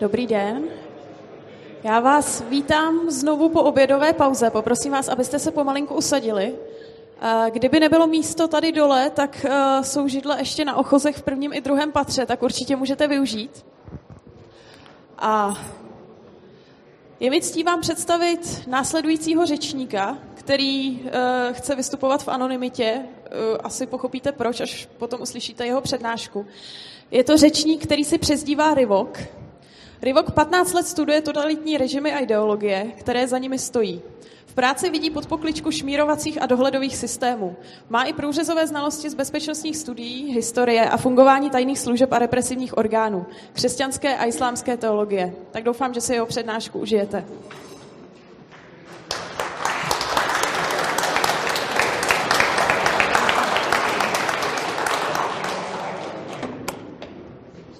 Dobrý den. Já vás vítám znovu po obědové pauze. Poprosím vás, abyste se pomalinku usadili. Eh, kdyby nebylo místo tady dole, tak eh, jsou židle ještě na ochozech v prvním i druhém patře, tak určitě můžete využít. A je mi ctí vám představit následujícího řečníka, který uh, chce vystupovat v anonymitě. Asi pochopíte proč, až potom uslyšíte jeho přednášku. Je to řečník, který si přezdívá Rivok. Rivok 15 let studuje totalitní režimy a ideologie, které za nimi stojí. V práci vidí pod pokličku šmírovacích a dohledových systémů. Má i průřezové znalosti z bezpečnostních studií, historie a fungování tajných služeb a represivních orgánů, křesťanské a islámské teologie. Tak doufám, že si jeho přednášku užijete.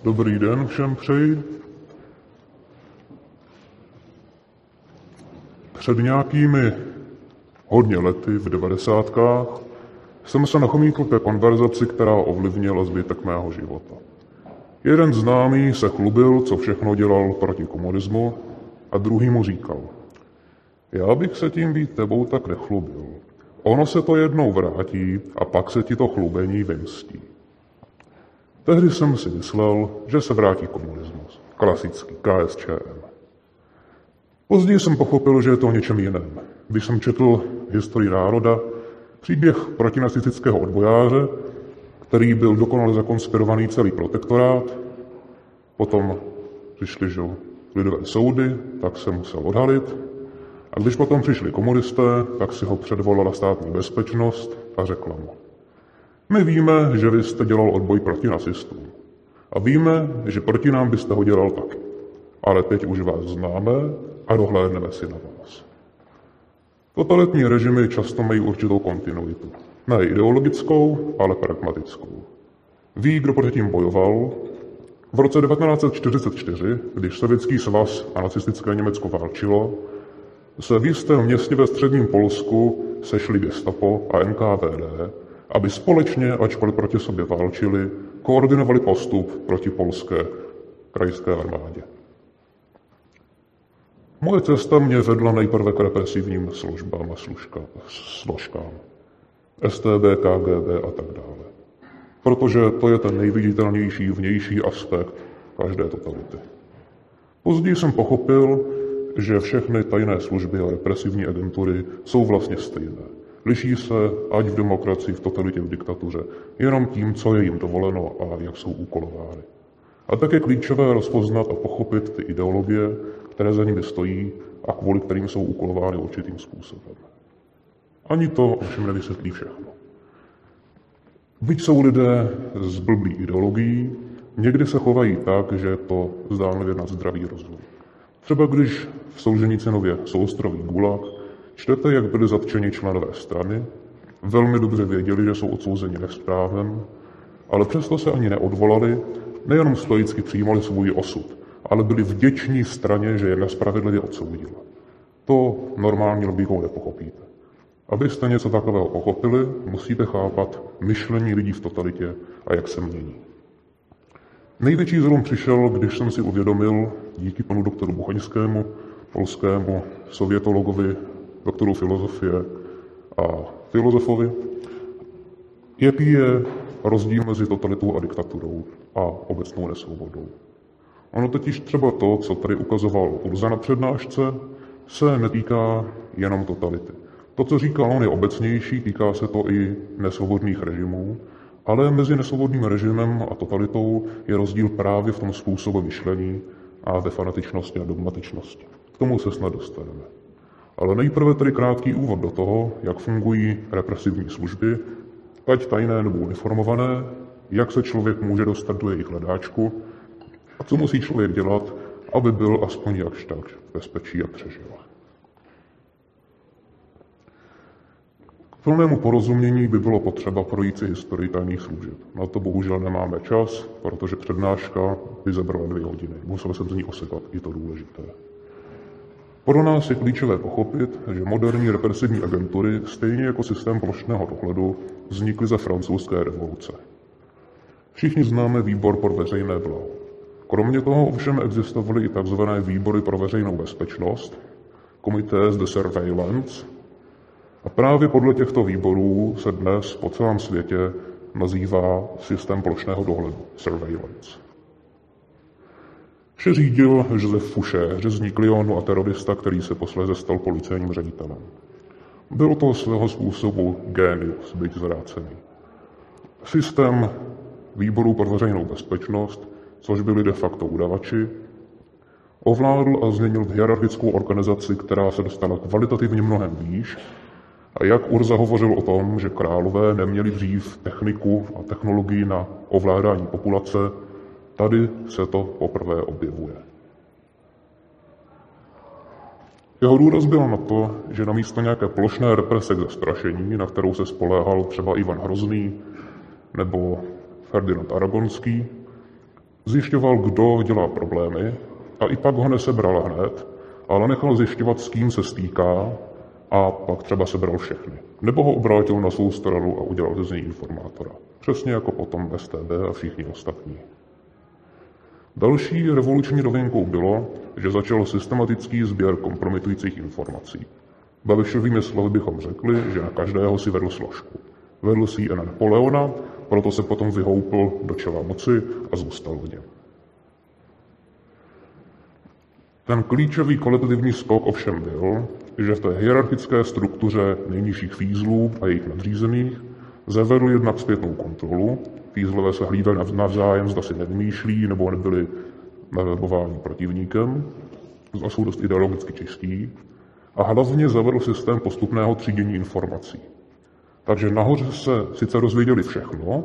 Dobrý den všem přeji. Před nějakými hodně lety, v devadesátkách, jsem se nachomítl ke konverzaci, která ovlivnila zbytek mého života. Jeden známý se chlubil, co všechno dělal proti komunismu, a druhý mu říkal, já bych se tím být tebou tak nechlubil. Ono se to jednou vrátí a pak se ti to chlubení vymstí. Tehdy jsem si myslel, že se vrátí komunismus. Klasický KSČM. Později jsem pochopil, že je to o něčem jiném. Když jsem četl historii národa, příběh protinacistického odbojáře, který byl dokonale zakonspirovaný celý protektorát, potom přišli že, lidové soudy, tak se musel odhalit, a když potom přišli komunisté, tak si ho předvolala státní bezpečnost a řekla mu, my víme, že vy jste dělal odboj proti nacistům. A víme, že proti nám byste ho dělal taky. Ale teď už vás známe a dohlédneme si na vás. Totalitní režimy často mají určitou kontinuitu. Ne ideologickou, ale pragmatickou. Ví, kdo proti tím bojoval. V roce 1944, když Sovětský svaz a nacistické Německo válčilo, se v jistém městě ve středním Polsku sešli gestapo a NKVD, aby společně, ačkoliv proti sobě válčili, koordinovali postup proti polské krajské armádě. Moje cesta mě vedla nejprve k represivním službám a služka, složkám. STB, KGB a tak dále. Protože to je ten nejviditelnější vnější aspekt každé totality. Později jsem pochopil, že všechny tajné služby a represivní agentury jsou vlastně stejné. Liší se ať v demokracii, v totalitě, v diktatuře, jenom tím, co je jim dovoleno a jak jsou úkolovány. A tak je klíčové rozpoznat a pochopit ty ideologie, které za nimi stojí a kvůli kterým jsou úkolovány určitým způsobem. Ani to ovšem nevysvětlí všechno. Byť jsou lidé z blblý ideologií, někdy se chovají tak, že je to zdánlivě nad zdravý rozum. Třeba když v Solženicenově soustrový gulag čtete, jak byli zatčeni členové strany, velmi dobře věděli, že jsou odsouzeni nesprávem, ale přesto se ani neodvolali, nejenom stoicky přijímali svůj osud, ale byli vděční straně, že je nespravedlivě odsoudila. To normální logikou nepochopíte. Abyste něco takového pochopili, musíte chápat myšlení lidí v totalitě a jak se mění. Největší zlom přišel, když jsem si uvědomil, díky panu doktoru Buchaňskému, polskému sovětologovi, doktoru filozofie a filozofovi, jaký je rozdíl mezi totalitou a diktaturou a obecnou nesvobodou. Ono totiž třeba to, co tady ukazoval Urza na přednášce, se netýká jenom totality. To, co říkal on, je obecnější, týká se to i nesvobodných režimů, ale mezi nesvobodným režimem a totalitou je rozdíl právě v tom způsobu myšlení a ve fanatičnosti a dogmatičnosti. K tomu se snad dostaneme. Ale nejprve tedy krátký úvod do toho, jak fungují represivní služby, ať tajné nebo uniformované, jak se člověk může dostat do jejich hledáčku co musí člověk dělat, aby byl aspoň jakž tak bezpečí a přežil. K plnému porozumění by bylo potřeba projít si historii tajných služeb. Na to bohužel nemáme čas, protože přednáška by zabrala dvě hodiny. Musel jsem z ní osekat i to důležité. Pro nás je klíčové pochopit, že moderní represivní agentury, stejně jako systém plošného dohledu, vznikly za francouzské revoluce. Všichni známe výbor pro veřejné blaho. Kromě toho ovšem existovaly i tzv. výbory pro veřejnou bezpečnost, Comités de Surveillance, a právě podle těchto výborů se dnes po celém světě nazývá systém plošného dohledu, surveillance. Vše řídil Josef Fouché, řezník Lyonu a terorista, který se posléze stal policejním ředitelem. Byl to svého způsobu génius, byť zvrácený. Systém výboru pro veřejnou bezpečnost, což byli de facto udavači, ovládl a změnil hierarchickou organizaci, která se dostala kvalitativně mnohem výš a jak Urza hovořil o tom, že králové neměli dřív techniku a technologii na ovládání populace, tady se to poprvé objevuje. Jeho důraz byl na to, že namísto nějaké plošné represe k zastrašení, na kterou se spoléhal třeba Ivan Hrozný nebo Ferdinand Aragonský, zjišťoval, kdo dělá problémy a i pak ho nesebral hned, ale nechal zjišťovat, s kým se stýká a pak třeba sebral všechny. Nebo ho obrátil na svou stranu a udělal z něj informátora. Přesně jako potom STB a všichni ostatní. Další revoluční rovinkou bylo, že začal systematický sběr kompromitujících informací. Babišovými slovy bychom řekli, že na každého si vedl složku. Vedl si ji na Napoleona, proto se potom vyhoupl do čela moci a zůstal v něm. Ten klíčový kvalitativní skok ovšem byl, že v té hierarchické struktuře nejnižších fízlů a jejich nadřízených zavedl jednak zpětnou kontrolu. Fízlové se hlídali navzájem, zda si nevymýšlí nebo nebyli naverbováni protivníkem, a jsou dost ideologicky čistí. A hlavně zavedl systém postupného třídění informací. Takže nahoře se sice rozvěděli všechno,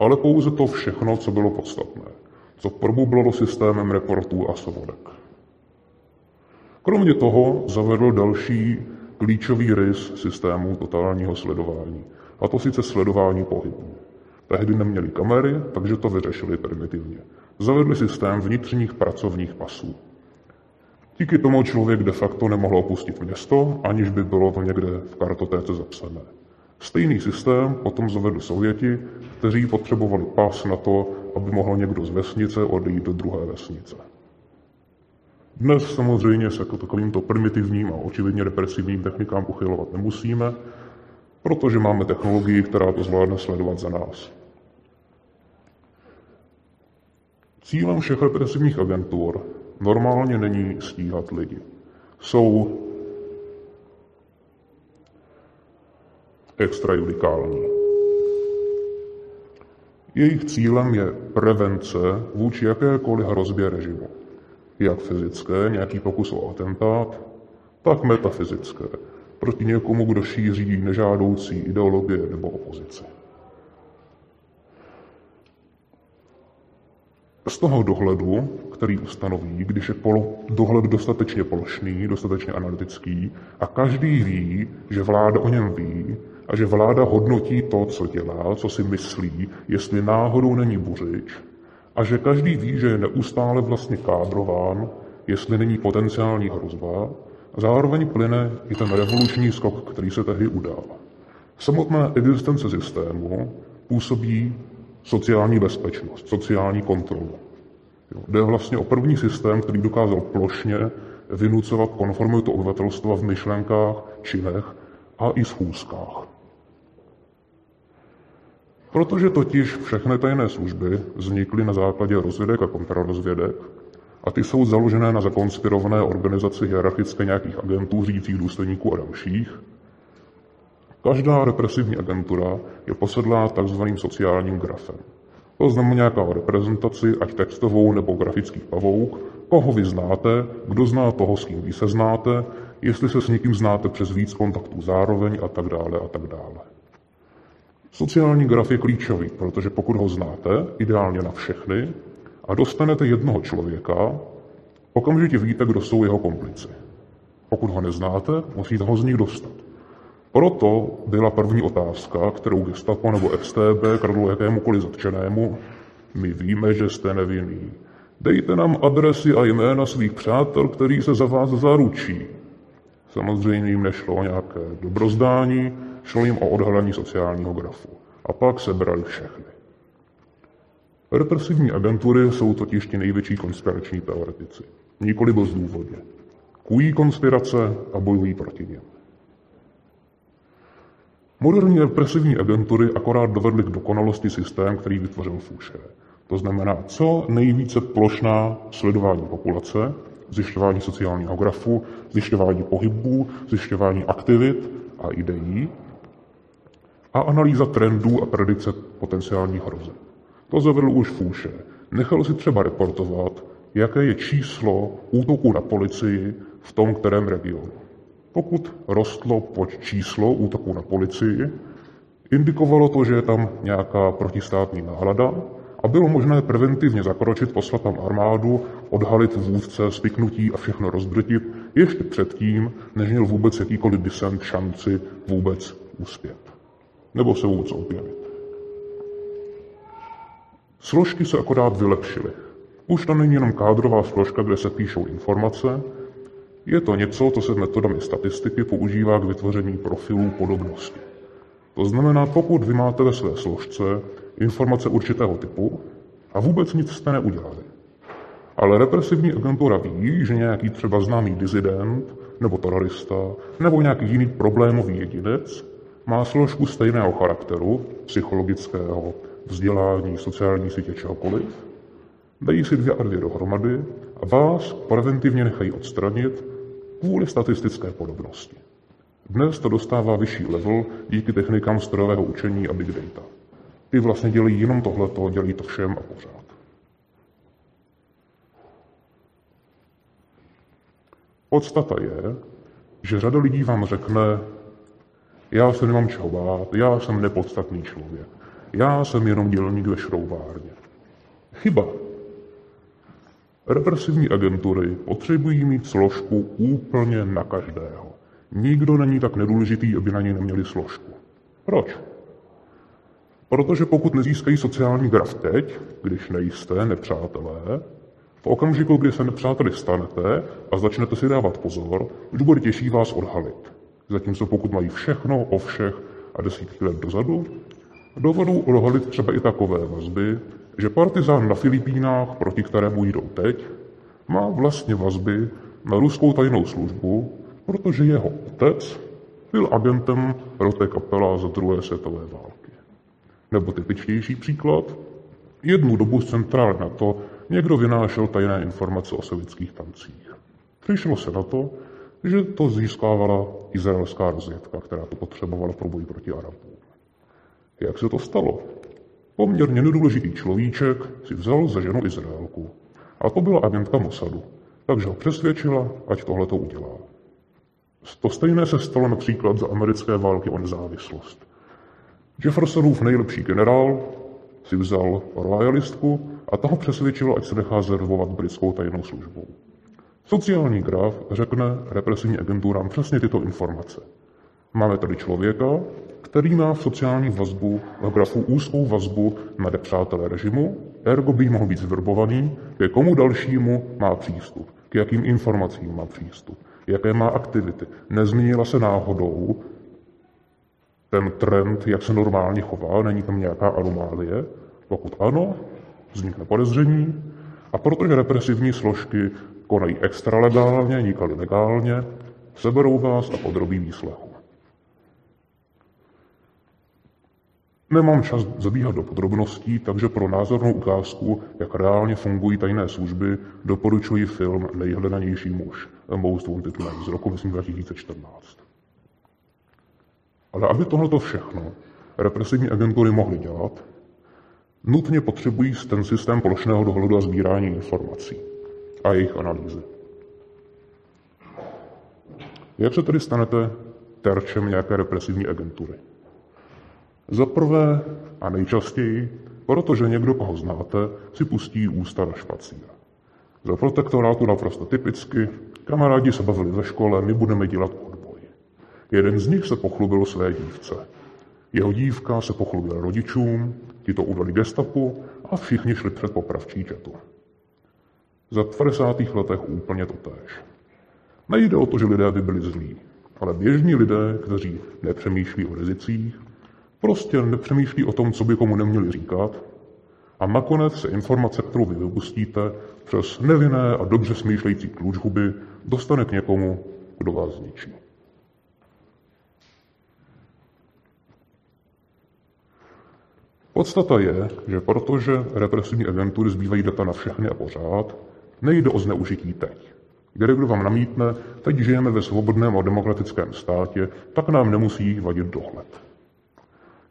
ale pouze to všechno, co bylo podstatné, co probublalo systémem reportů a sovodek. Kromě toho zavedl další klíčový rys systému totálního sledování, a to sice sledování pohybu. Tehdy neměli kamery, takže to vyřešili primitivně. Zavedli systém vnitřních pracovních pasů. Díky tomu člověk de facto nemohl opustit město, aniž by bylo to někde v kartotéce zapsané. Stejný systém potom zavedli Sověti, kteří potřebovali pas na to, aby mohl někdo z vesnice odejít do druhé vesnice. Dnes samozřejmě se jako takovýmto primitivním a očividně represivním technikám uchylovat nemusíme, protože máme technologii, která to zvládne sledovat za nás. Cílem všech represivních agentur normálně není stíhat lidi. Jsou extrajudikální. Jejich cílem je prevence vůči jakékoliv hrozbě režimu jak fyzické, nějaký pokus o atentát, tak metafyzické, proti někomu, kdo šíří nežádoucí ideologie nebo opozici. Z toho dohledu, který ustanoví, když je polo, dohled dostatečně plošný, dostatečně analytický a každý ví, že vláda o něm ví a že vláda hodnotí to, co dělá, co si myslí, jestli náhodou není buřič, a že každý ví, že je neustále vlastně kádrován, jestli není potenciální hrozba, a zároveň plyne i ten revoluční skok, který se tehdy udál. Samotná existence systému působí sociální bezpečnost, sociální kontrolu. Jde vlastně o první systém, který dokázal plošně vynucovat konformitu obyvatelstva v myšlenkách, činech a i schůzkách. Protože totiž všechny tajné služby vznikly na základě rozvědek a kontrarozvědek a ty jsou založené na zakonspirované organizaci hierarchické nějakých agentů, řídících důstojníků a dalších. Každá represivní agentura je posedlá takzvaným sociálním grafem. To znamená nějaká reprezentaci, ať textovou nebo grafický pavouk, koho vy znáte, kdo zná toho, s kým vy se znáte, jestli se s někým znáte přes víc kontaktů zároveň a tak dále a tak dále. Sociální graf je klíčový, protože pokud ho znáte, ideálně na všechny, a dostanete jednoho člověka, okamžitě víte, kdo jsou jeho komplici. Pokud ho neznáte, musíte ho z nich dostat. Proto byla první otázka, kterou gestapo nebo FTB kradlo jakémukoliv zatčenému, my víme, že jste nevinný. Dejte nám adresy a jména svých přátel, který se za vás zaručí. Samozřejmě jim nešlo o nějaké dobrozdání, šlo jim o odhalení sociálního grafu. A pak sebrali všechny. Represivní agentury jsou totiž ti největší konspirační teoretici. Nikoli bezdůvodně. Kují konspirace a bojují proti něm. Moderní represivní agentury akorát dovedly k dokonalosti systém, který vytvořil Fouché. To znamená, co nejvíce plošná sledování populace, zjišťování sociálního grafu, zjišťování pohybů, zjišťování aktivit a ideí a analýza trendů a predikce potenciálních hrozeb. To zavedl už Fouché. Nechal si třeba reportovat, jaké je číslo útoků na policii v tom kterém regionu. Pokud rostlo pod číslo útoků na policii, indikovalo to, že je tam nějaká protistátní nálada a bylo možné preventivně zakročit, poslat tam armádu, odhalit vůdce, spiknutí a všechno rozdrtit ještě předtím, než měl vůbec jakýkoliv disent šanci vůbec uspět. Nebo se vůbec objevit. Složky se akorát vylepšily. Už to není jenom kádrová složka, kde se píšou informace, je to něco, co se metodami statistiky používá k vytvoření profilů podobnosti. To znamená, pokud vy máte ve své složce informace určitého typu a vůbec nic jste neudělali, ale represivní agentura ví, že nějaký třeba známý dizident nebo terorista nebo nějaký jiný problémový jedinec má složku stejného charakteru, psychologického, vzdělání, sociální sítě, čehokoliv, dají si dvě a dvě dohromady a vás preventivně nechají odstranit kvůli statistické podobnosti. Dnes to dostává vyšší level díky technikám strojového učení a big data. Ty vlastně dělají jenom tohleto, dělají to všem a pořád. Podstata je, že řada lidí vám řekne, já se nemám čeho bát, já jsem nepodstatný člověk, já jsem jenom dělník ve šroubárně. Chyba. Represivní agentury potřebují mít složku úplně na každého. Nikdo není tak nedůležitý, aby na něj neměli složku. Proč? Protože pokud nezískají sociální graf teď, když nejste nepřátelé, v okamžiku, kdy se nepřáteli stanete a začnete si dávat pozor, už bude těžší vás odhalit. Zatímco pokud mají všechno o všech a desítky let dozadu, dovedou odhalit třeba i takové vazby, že partizán na Filipínách, proti kterému jdou teď, má vlastně vazby na ruskou tajnou službu, protože jeho otec byl agentem Rote Kapela za druhé světové války. Nebo typičtější příklad, jednu dobu z centrály na to někdo vynášel tajné informace o sovětských tancích. Přišlo se na to, že to získávala izraelská rozvědka, která to potřebovala pro boj proti Arabům. Jak se to stalo? Poměrně nedůležitý človíček si vzal za ženu Izraelku. A to byla agentka Mossadu. Takže ho přesvědčila, ať tohle to udělá. To stejné se stalo například za americké války o nezávislost. Jeffersonův nejlepší generál si vzal royalistku a toho přesvědčil, ať se nechá zervovat britskou tajnou službou. Sociální graf řekne represivní agenturám přesně tyto informace. Máme tady člověka, který má v sociální vazbu, v grafu úzkou vazbu na nepřátelé režimu, ergo by mohl být zvrbovaný, ke komu dalšímu má přístup, k jakým informacím má přístup, jaké má aktivity. Nezměnila se náhodou ten trend, jak se normálně chová, není tam nějaká anomálie. Pokud ano, vznikne podezření a protože represivní složky konají extralegálně, nikoli legálně, seberou vás a podrobí výslechu. Nemám čas zabíhat do podrobností, takže pro názornou ukázku, jak reálně fungují tajné služby, doporučuji film Nejhledanější muž, Most Wanted Man z roku, myslím, 2014. Ale aby tohleto všechno represivní agentury mohly dělat, nutně potřebují ten systém plošného dohledu a sbírání informací a jejich analýzy. Jak se tedy stanete terčem nějaké represivní agentury? Za prvé a nejčastěji, protože někdo, koho znáte, si pustí ústa na špacír. Za protektorátu naprosto typicky, kamarádi se bavili ve škole, my budeme dělat odboj. Jeden z nich se pochlubil své dívce. Jeho dívka se pochlubila rodičům, ti to udali gestapu a všichni šli před popravčí četu. Za 50. letech úplně totéž. Nejde o to, že lidé by byli zlí, ale běžní lidé, kteří nepřemýšlí o rizicích, Prostě nepřemýšlí o tom, co by komu neměli říkat A nakonec se informace, kterou vy vypustíte, přes nevinné a dobře smýšlející klučhuby dostane k někomu, kdo vás zničí. Podstata je, že protože represivní agentury zbývají data na všechny a pořád, nejde o zneužití teď. Kdekdo vám namítne, teď žijeme ve svobodném a demokratickém státě, tak nám nemusí vadit dohled.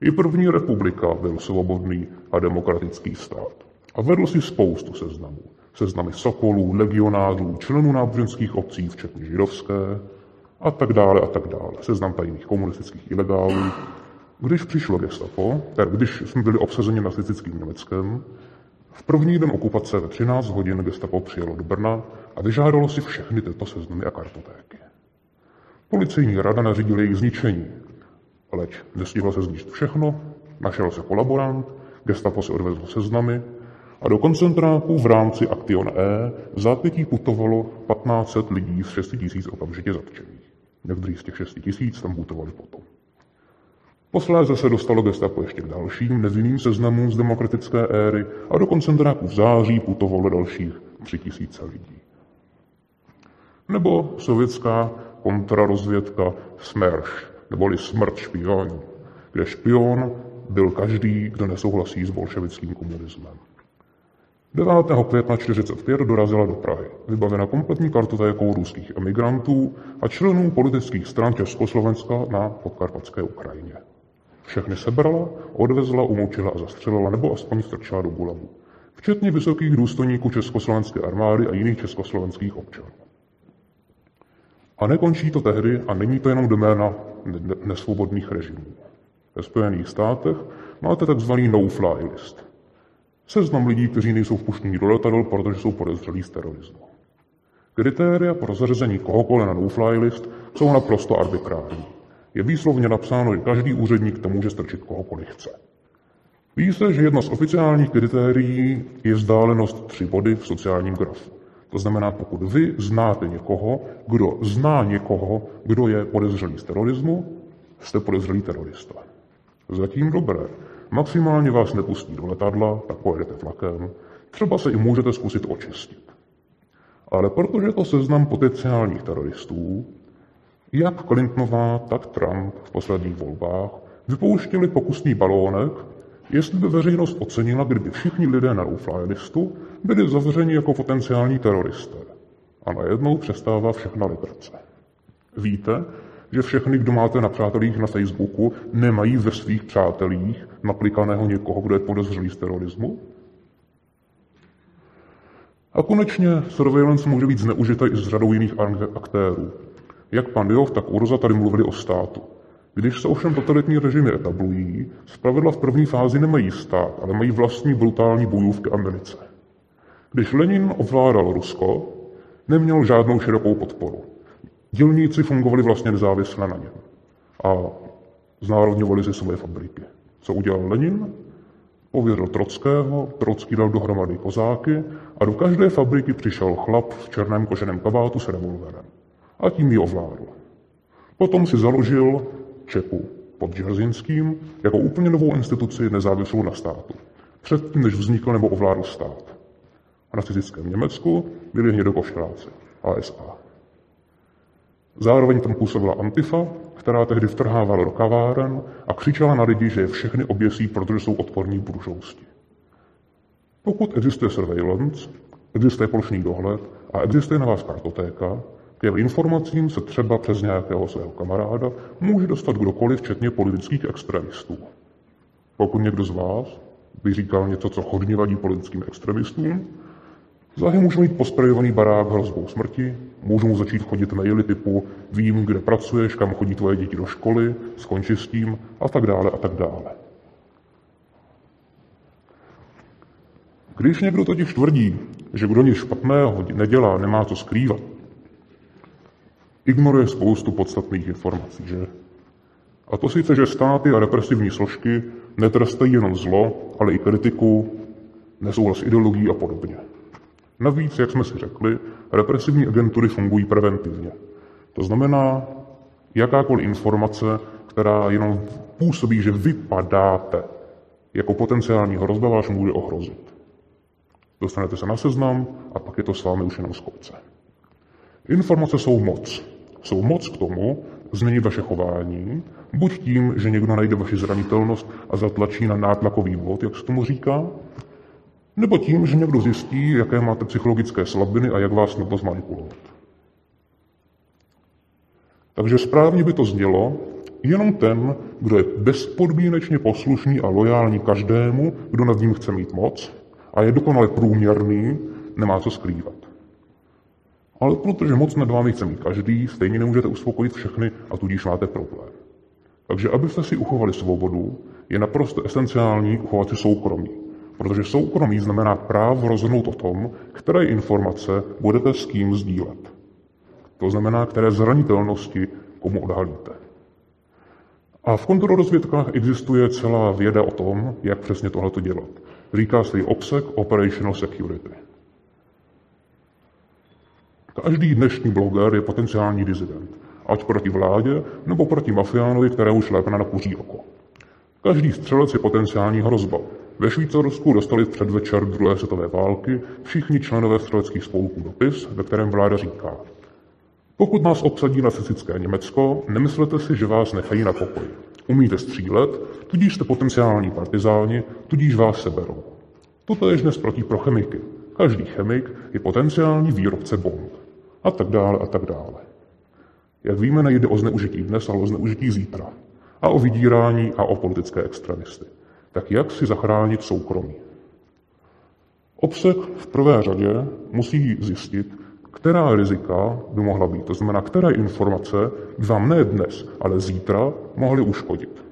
I první republika byl svobodný a demokratický stát. A vedl si spoustu seznamů. Seznamy sokolů, legionářů, členů náboženských obcí, včetně židovské, a tak dále a tak dále. Seznam tajných komunistických ilegálů. Když přišlo gestapo, tedy když jsme byli obsazeni nacistickým Německem, v první den okupace ve 13 hodin gestapo přijelo do Brna a vyžádalo si všechny tyto seznamy a kartotéky. Policejní rada nařídila jejich zničení, leč nestihlo se zničit všechno, našel se kolaborant, gestapo se odvezlo seznamy a do koncentráků v rámci Aktion E v zápětí putovalo 1500 lidí z 6 tisíc okamžitě zatčených. Někteří z těch 6 tisíc tam putovali potom. Posléze se dostalo gestapo ještě k dalším nevinným seznamům z demokratické éry a do koncentráků v září putovalo dalších tři tisíce lidí. Nebo sovětská kontrarozvědka SMERŠ, neboli smrt špionů, kde špion byl každý, kdo nesouhlasí s bolševickým komunismem. 9. května 1945 dorazila do Prahy, vybavena kompletní kartotékou ruských emigrantů a členů politických stran Československa na podkarpatské Ukrajině. Všechny sebrala, odvezla, umoučila a zastřelila nebo aspoň strčila do gulagu. Včetně vysokých důstojníků Československé armády a jiných československých občanů. A nekončí to tehdy a není to jenom doména nesvobodných režimů. Ve Spojených státech máte tzv. no-fly list. Seznam lidí, kteří nejsou vpuštěni do letadel, protože jsou podezřelí z terorismu. Kritéria pro zařazení kohokoliv na no-fly list jsou naprosto arbitrární. Je výslovně napsáno, že každý úředník tam může strčit kohokoliv chce. Ví se, že jedno z oficiálních kritérií je vzdálenost tři body v sociálním grafu. To znamená, pokud vy znáte někoho, kdo zná někoho, kdo je podezřelý z terorismu, jste podezřelý terorista. Zatím dobré. Maximálně vás nepustí do letadla, tak pojedete vlakem. Třeba se i můžete zkusit očistit. Ale protože to seznam potenciálních teroristů, jak Clintonová, tak Trump v posledních volbách vypouštěli pokusný balónek, jestli by veřejnost ocenila, kdyby všichni lidé na listu byli zavřeni jako potenciální teroristé. A najednou přestává všechna legrace. Víte, že všechny, kdo máte na přátelích na Facebooku, nemají ve svých přátelích naplikaného někoho, kdo je podezřelý z terorismu? A konečně surveillance může být zneužita i z řadou jiných aktérů. Jak pan Jov, tak Urza tady mluvili o státu. Když se ovšem totalitní režimy etablují, zpravidla v první fázi nemají stát, ale mají vlastní brutální bojůvky a milice. Když Lenin ovládal Rusko, neměl žádnou širokou podporu. Dělníci fungovali vlastně nezávisle na něm a znárodňovali si své fabriky. Co udělal Lenin? Pověřil Trockého, Trocký dal dohromady kozáky a do každé fabriky přišel chlap v černém koženém kabátu s revolverem. A tím ji ovládl. Potom si založil Čeku pod Džerzinským jako úplně novou instituci nezávislou na státu. Předtím, než vznikl nebo ovládl stát. A na nacistickém Německu byli hnědokošťáci, ASA. Zároveň tam působila Antifa, která tehdy vtrhávala do kaváren a křičela na lidi, že je všechny oběsí, protože jsou odporní k bružousti. Pokud existuje surveillance, existuje plošný dohled a existuje na vás kartotéka, jeho informacím se třeba přes nějakého svého kamaráda může dostat kdokoliv, včetně politických extremistů. Pokud někdo z vás by říkal něco, co hodně vadí politickým extremistům, Záhy můžu mít posprejovaný barák hrozbou smrti, můžu mu začít chodit maily typu vím, kde pracuješ, kam chodí tvoje děti do školy, skonči s tím a tak dále a tak dále. Když někdo totiž tvrdí, že kdo nic špatného nedělá, nemá co skrývat, ignoruje spoustu podstatných informací, že? A to sice, že státy a represivní složky netrestají jenom zlo, ale i kritiku, nesouhlas ideologií a podobně. Navíc, jak jsme si řekli, represivní agentury fungují preventivně. To znamená, jakákoliv informace, která jenom působí, že vypadáte jako potenciální hrozba vás může ohrozit. Dostanete se na seznam a pak je to s vámi už jenom z kopce. Informace jsou moc. Jsou moc k tomu změnit vaše chování, buď tím, že někdo najde vaši zranitelnost a zatlačí na nátlakový vod, jak se tomu říká, nebo tím, že někdo zjistí, jaké máte psychologické slabiny a jak vás na to zmanipulovat. Takže správně by to znělo, jenom ten, kdo je bezpodmínečně poslušný a lojální každému, kdo nad ním chce mít moc a je dokonale průměrný, nemá co skrývat. Ale protože moc nad vámi chce mít každý, stejně nemůžete uspokojit všechny a tudíž máte problém. Takže abyste si uchovali svobodu, je naprosto esenciální uchovat si soukromí. Protože soukromí znamená právo rozhodnout o tom, které informace budete s kým sdílet. To znamená, které zranitelnosti komu odhalíte. A v kontrolrozvědkách existuje celá věda o tom, jak přesně tohleto dělat. Říká se jí OPSEC, Operational Security. Každý dnešní bloger je potenciální dizident, ať proti vládě, nebo proti mafiánovi, které už lépe na napuří oko. Každý střelec je potenciální hrozba. Ve Švýcarsku dostali v předvečer druhé světové války všichni členové střeleckých spolků dopis, ve kterém vláda říká, pokud nás obsadí nacistické Německo, nemyslete si, že vás nechají na pokoj. Umíte střílet, tudíž jste potenciální partizáni, tudíž vás seberou. Toto je dnes proti pro chemiky. Každý chemik je potenciální výrobce bomb. A tak dále, a tak dále. Jak víme, nejde o zneužití dnes, ale o zneužití zítra. A o vydírání a o politické extremisty. Tak jak si zachránit soukromí? Obsek v prvé řadě musí zjistit, která rizika by mohla být. To znamená, které informace by vám ne dnes, ale zítra mohly uškodit.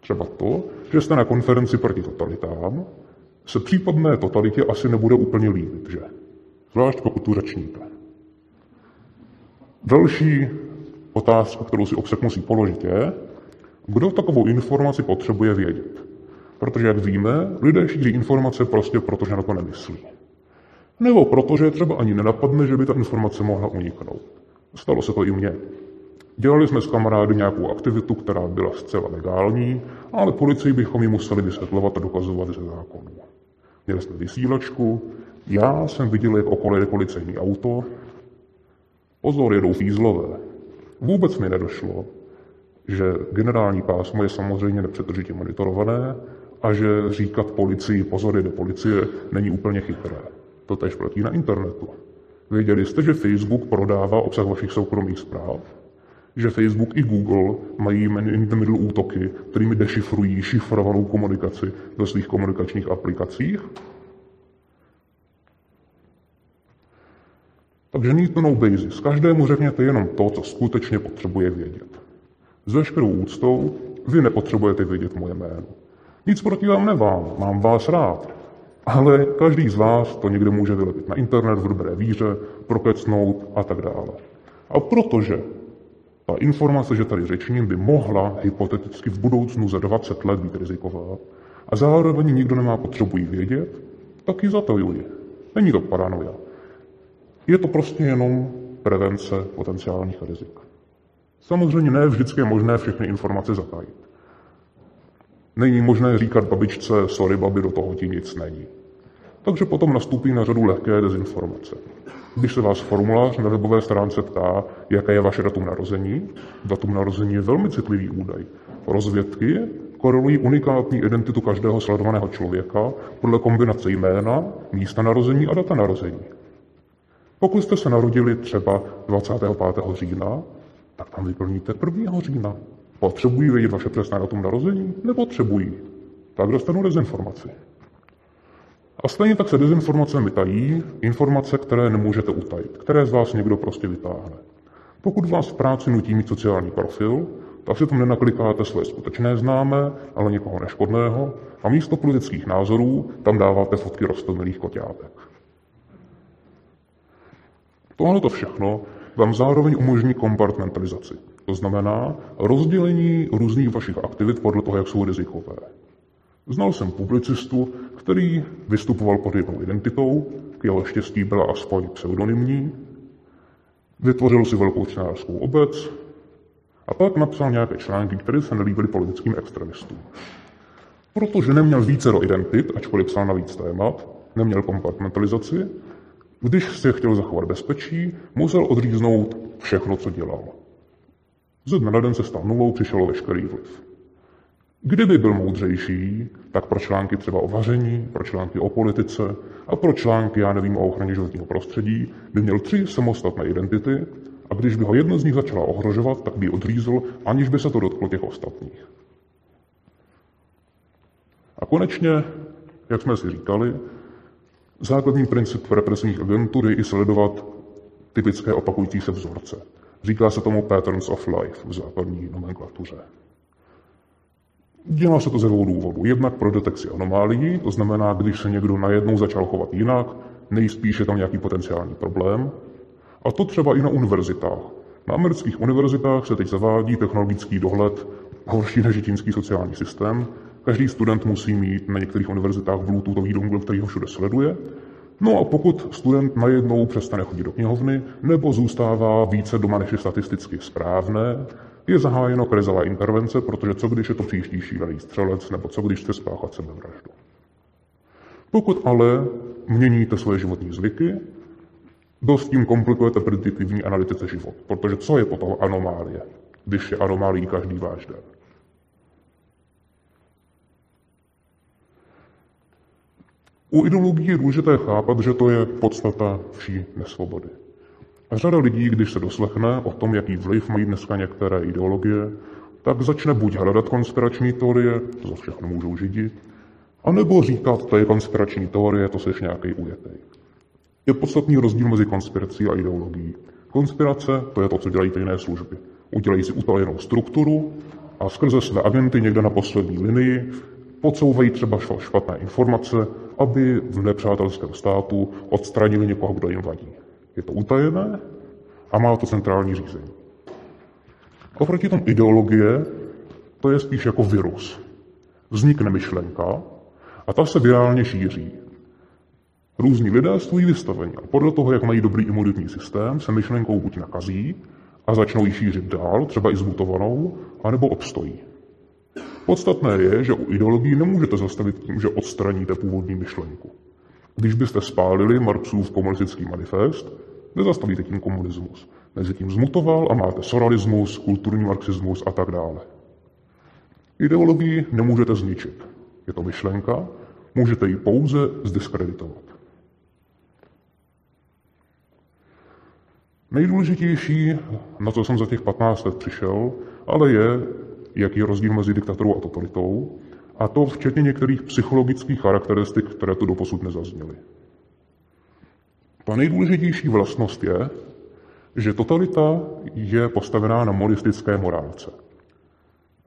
Třeba to, že jste na konferenci proti totalitám, se případné totalitě asi nebude úplně líbit, že? Zvlášť pokud tu řečníte. Další otázka, kterou si obsah musí položit, je, kdo takovou informaci potřebuje vědět. Protože, jak víme, lidé šíří informace prostě proto, že na to nemyslí. Nebo protože třeba ani nenapadne, že by ta informace mohla uniknout. Stalo se to i mně. Dělali jsme s kamarády nějakou aktivitu, která byla zcela legální, ale policii bychom ji museli vysvětlovat a dokazovat ze zákonů. Měli jsme vysílačku, já jsem viděl, jak okolo jde policejní auto. Pozor, jedou fízlové. Vůbec mi nedošlo, že generální pásmo je samozřejmě nepřetržitě monitorované a že říkat policii, pozor, jde policie, není úplně chytré. To tež platí na internetu. Věděli jste, že Facebook prodává obsah vašich soukromých zpráv? Že Facebook i Google mají in the middle útoky, kterými dešifrují šifrovanou komunikaci ve svých komunikačních aplikacích? Takže need to know basis. Každému řekněte jenom to, co skutečně potřebuje vědět. S veškerou úctou, vy nepotřebujete vědět moje jméno. Nic proti vám nemám, mám vás rád. Ale každý z vás to někde může vylepit na internet v dobré víře, prokecnout a tak dále. A protože ta informace, že tady řečním, by mohla hypoteticky v budoucnu za 20 let být riziková a zároveň nikdo nemá potřebu ji vědět, tak ji zatajuji. Není to paranoia. Je to prostě jenom prevence potenciálních rizik. Samozřejmě ne vždycky je možné všechny informace zatajit. Není možné říkat babičce, sorry babi, do toho ti nic není. Takže potom nastoupí na řadu lehké dezinformace. Když se vás formulář na webové stránce ptá, jaké je vaše datum narození, datum narození je velmi citlivý údaj. Rozvědky korolují unikátní identitu každého sledovaného člověka podle kombinace jména, místa narození a data narození. Pokud jste se narodili třeba 25. října, tak tam vyplníte 1. října. Potřebují vědět vaše přesné datum narození? Nepotřebují. Tak dostanu dezinformaci. A stejně tak se dezinformacemi tají informace, které nemůžete utajit, které z vás někdo prostě vytáhne. Pokud vás v práci nutí mít sociální profil, tak si tam nenaklikáte své skutečné známé, ale někoho neškodného a místo politických názorů tam dáváte fotky rostomilých koťátek. Tohle to všechno vám zároveň umožní kompartmentalizaci. To znamená rozdělení různých vašich aktivit podle toho, jak jsou rizikové. Znal jsem publicistu, který vystupoval pod jednou identitou, k jeho štěstí byla aspoň pseudonymní, vytvořil si velkou čtenářskou obec a pak napsal nějaké články, které se nelíbily politickým extremistům. Protože neměl více do identit, ačkoliv psal na víc témat, neměl kompartmentalizaci, když se chtěl zachovat bezpečí, musel odříznout všechno, co dělal. Ze dne na den se stal nulou, přišel veškerý vliv. Kdyby byl moudřejší, tak pro články třeba o vaření, pro články o politice a pro články, já nevím, o ochraně životního prostředí, by měl tři samostatné identity a když by ho jedno z nich začala ohrožovat, tak by ji odřízl, aniž by se to dotklo těch ostatních. A konečně, jak jsme si říkali, základní princip represivních agentur je i sledovat typické opakující se vzorce. Říká se tomu patterns of life v západní nomenklatuře. Dělá se to ze dvou důvodů. Jednak pro detekci anomálií, to znamená, když se někdo najednou začal chovat jinak, nejspíš je tam nějaký potenciální problém. A to třeba i na univerzitách. Na amerických univerzitách se teď zavádí technologický dohled horší než čínský sociální systém. Každý student musí mít na některých univerzitách Bluetoothový dongle, který ho všude sleduje. No a pokud student najednou přestane chodit do knihovny nebo zůstává více doma, než je statisticky správné, je zahájeno krizová intervence, protože co když je to příští šílený střelec, nebo co když chce spáchat sebevraždu. Pokud ale měníte svoje životní zvyky, dost tím komplikujete prediktivní analytice život. Protože co je potom anomálie, když je anomálí každý váš den? U ideologií je důležité chápat, že to je podstata vší nesvobody. A řada lidí, když se doslechne o tom, jaký vliv mají dneska některé ideologie, tak začne buď hledat konspirační teorie, to za všechno můžou židit, anebo říkat, to je konspirační teorie, to seš nějaký ujetej. Je podstatný rozdíl mezi konspirací a ideologií. Konspirace to je to, co dělají jiné služby. Udělají si utajenou strukturu a skrze své agenty někde na poslední linii podsouvají třeba špatné informace, aby v nepřátelském státu odstranili někoho, kdo jim vadí. Je to utajené a má to centrální řízení. Oproti tomu ideologie, to je spíš jako virus. Vznikne myšlenka a ta se virálně šíří. Různí lidé stojí vystavení a podle toho, jak mají dobrý imunitní systém, se myšlenkou buď nakazí a začnou ji šířit dál, třeba i zmutovanou, anebo obstojí. Podstatné je, že u ideologií nemůžete zastavit tím, že odstraníte původní myšlenku. Když byste spálili Marxův komunistický manifest, nezastavíte tím komunismus. Mezi tím zmutoval a máte soralismus, kulturní marxismus a tak dále. Ideologii nemůžete zničit. Je to myšlenka, můžete ji pouze zdiskreditovat. Nejdůležitější, na co jsem za těch 15 let přišel, ale je, jaký je rozdíl mezi diktatorou a totalitou, a to včetně některých psychologických charakteristik, které tu doposud nezazněly. Ta nejdůležitější vlastnost je, že totalita je postavená na monistické morálce.